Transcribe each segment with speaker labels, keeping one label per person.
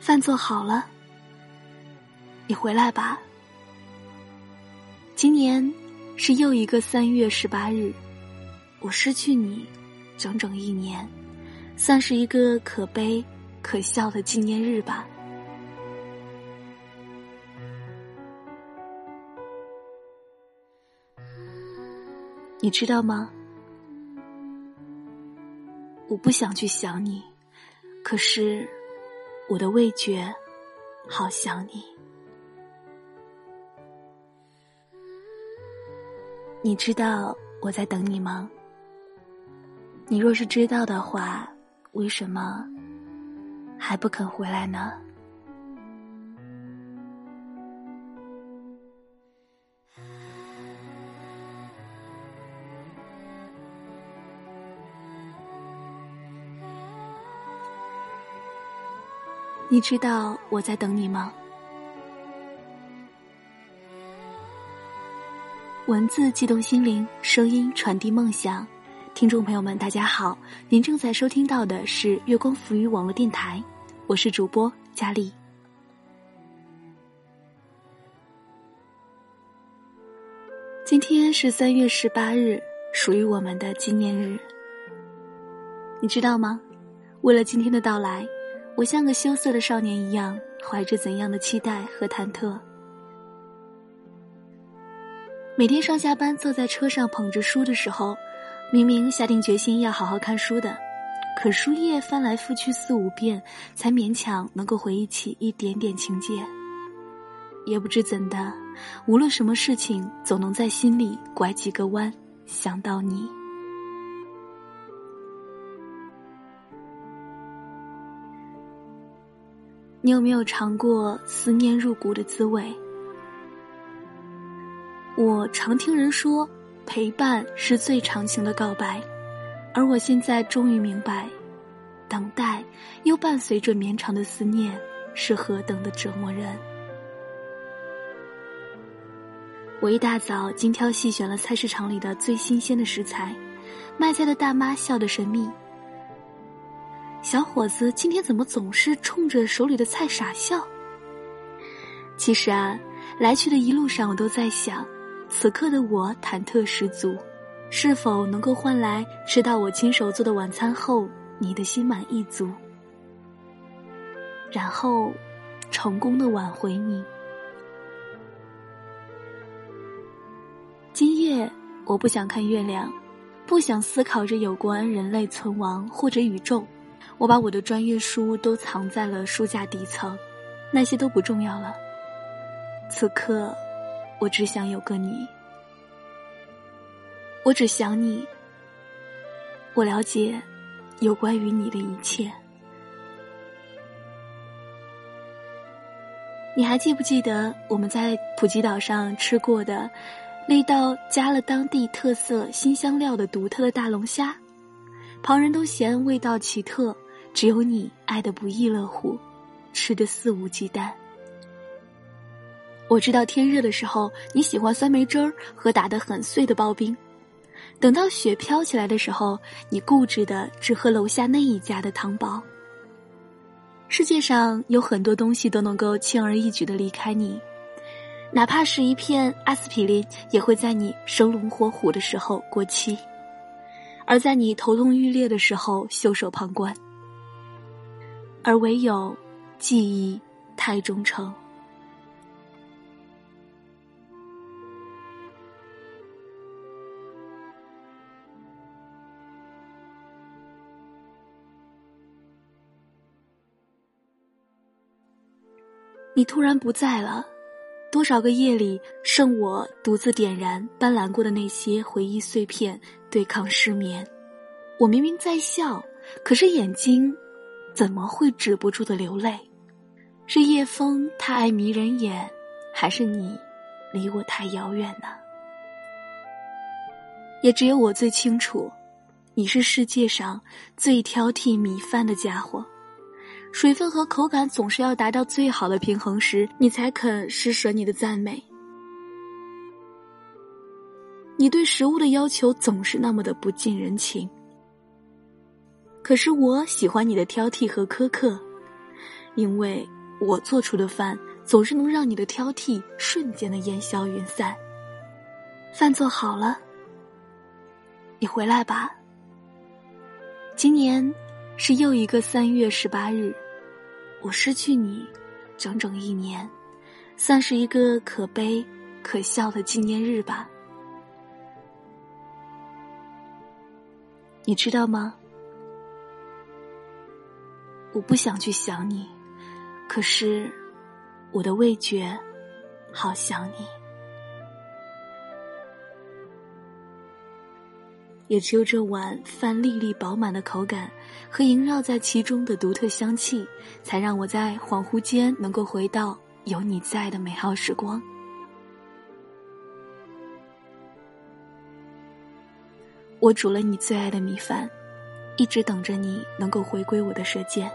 Speaker 1: 饭做好了，你回来吧。今年是又一个三月十八日，我失去你整整一年，算是一个可悲可笑的纪念日吧。你知道吗？我不想去想你，可是我的味觉好想你。你知道我在等你吗？你若是知道的话，为什么还不肯回来呢？你知道我在等你吗？文字激动心灵，声音传递梦想。听众朋友们，大家好，您正在收听到的是月光浮语网络电台，我是主播佳丽。今天是三月十八日，属于我们的纪念日。你知道吗？为了今天的到来。我像个羞涩的少年一样，怀着怎样的期待和忐忑？每天上下班坐在车上捧着书的时候，明明下定决心要好好看书的，可书页翻来覆去四五遍，才勉强能够回忆起一点点情节。也不知怎的，无论什么事情，总能在心里拐几个弯，想到你。你有没有尝过思念入骨的滋味？我常听人说，陪伴是最长情的告白，而我现在终于明白，等待又伴随着绵长的思念，是何等的折磨人。我一大早精挑细选了菜市场里的最新鲜的食材，卖菜的大妈笑得神秘。小伙子今天怎么总是冲着手里的菜傻笑？其实啊，来去的一路上我都在想，此刻的我忐忑十足，是否能够换来吃到我亲手做的晚餐后你的心满意足，然后成功的挽回你。今夜我不想看月亮，不想思考着有关人类存亡或者宇宙。我把我的专业书都藏在了书架底层，那些都不重要了。此刻，我只想有个你，我只想你。我了解有关于你的一切。你还记不记得我们在普吉岛上吃过的那道加了当地特色新香料的独特的大龙虾？旁人都嫌味道奇特。只有你爱的不亦乐乎，吃的肆无忌惮。我知道天热的时候你喜欢酸梅汁儿和打得很碎的刨冰，等到雪飘起来的时候，你固执的只喝楼下那一家的汤包。世界上有很多东西都能够轻而易举的离开你，哪怕是一片阿司匹林，也会在你生龙活虎的时候过期，而在你头痛欲裂的时候袖手旁观。而唯有记忆太忠诚。你突然不在了，多少个夜里剩我独自点燃斑斓过的那些回忆碎片，对抗失眠。我明明在笑，可是眼睛。怎么会止不住的流泪？是夜风太爱迷人眼，还是你离我太遥远呢？也只有我最清楚，你是世界上最挑剔米饭的家伙。水分和口感总是要达到最好的平衡时，你才肯施舍你的赞美。你对食物的要求总是那么的不近人情。可是我喜欢你的挑剔和苛刻，
Speaker 2: 因为我做出的饭总是能让你的挑剔瞬间的烟消云散。饭做好了，你回来吧。今年是又一个三月十八日，我失去你整整一年，算是一个可悲可笑的纪念日吧。你知道吗？我不想去想你，可是我的味觉好想你。也只有这碗饭粒粒饱满的口感和萦绕在其中的独特香气，才让我在恍惚间能够回到有你在的美好时光。我煮了你最爱的米饭，一直等着你能够回归我的舌尖。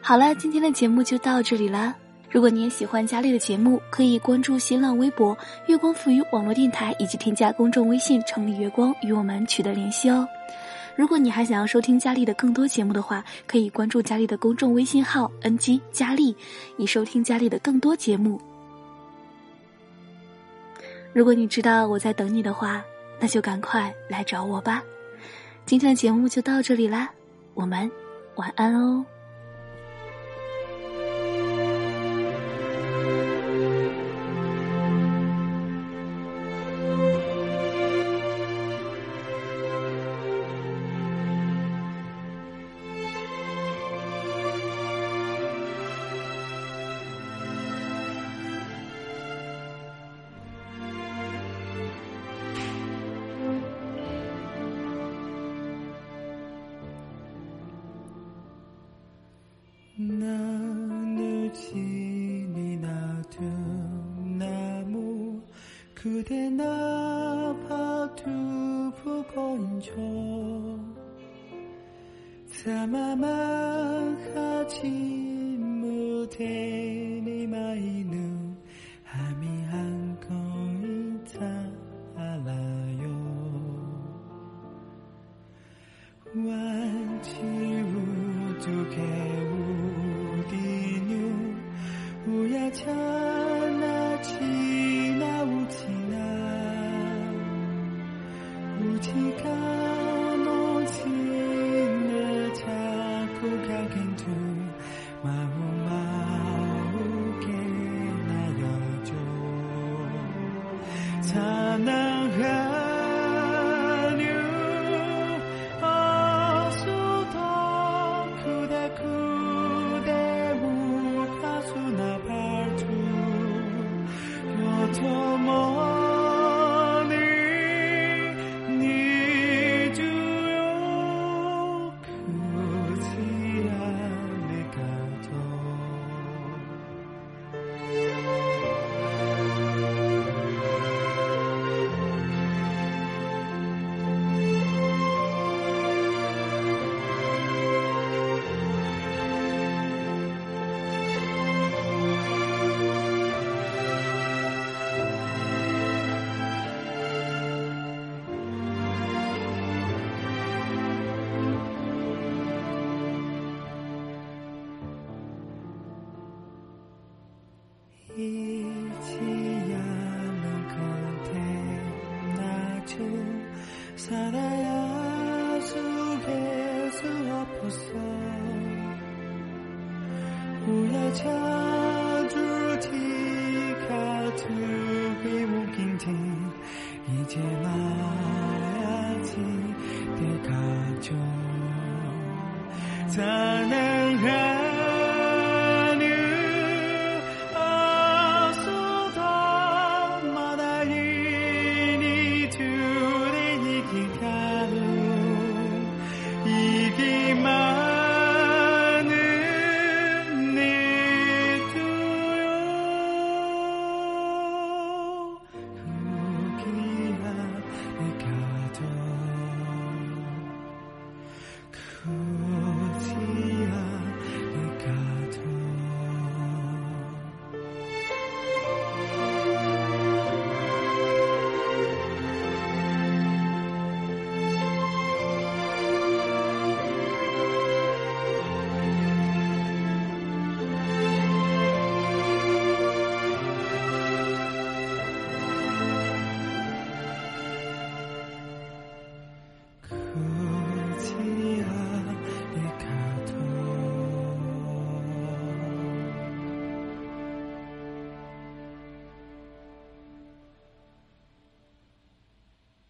Speaker 2: 好了，今天的节目就到这里啦。如果你也喜欢佳丽的节目，可以关注新浪微博“月光赋予网络电台”，以及添加公众微信“城里月光”与我们取得联系哦。如果你还想要收听佳丽的更多节目的话，可以关注佳丽的公众微信号 “ng 佳丽”，以收听佳丽的更多节目。如果你知道我在等你的话，那就赶快来找我吧。今天的节目就到这里啦，我们晚安哦。 그대나봐두부 건져자마마하지못해니마이누함이한거이다알아요완치우두개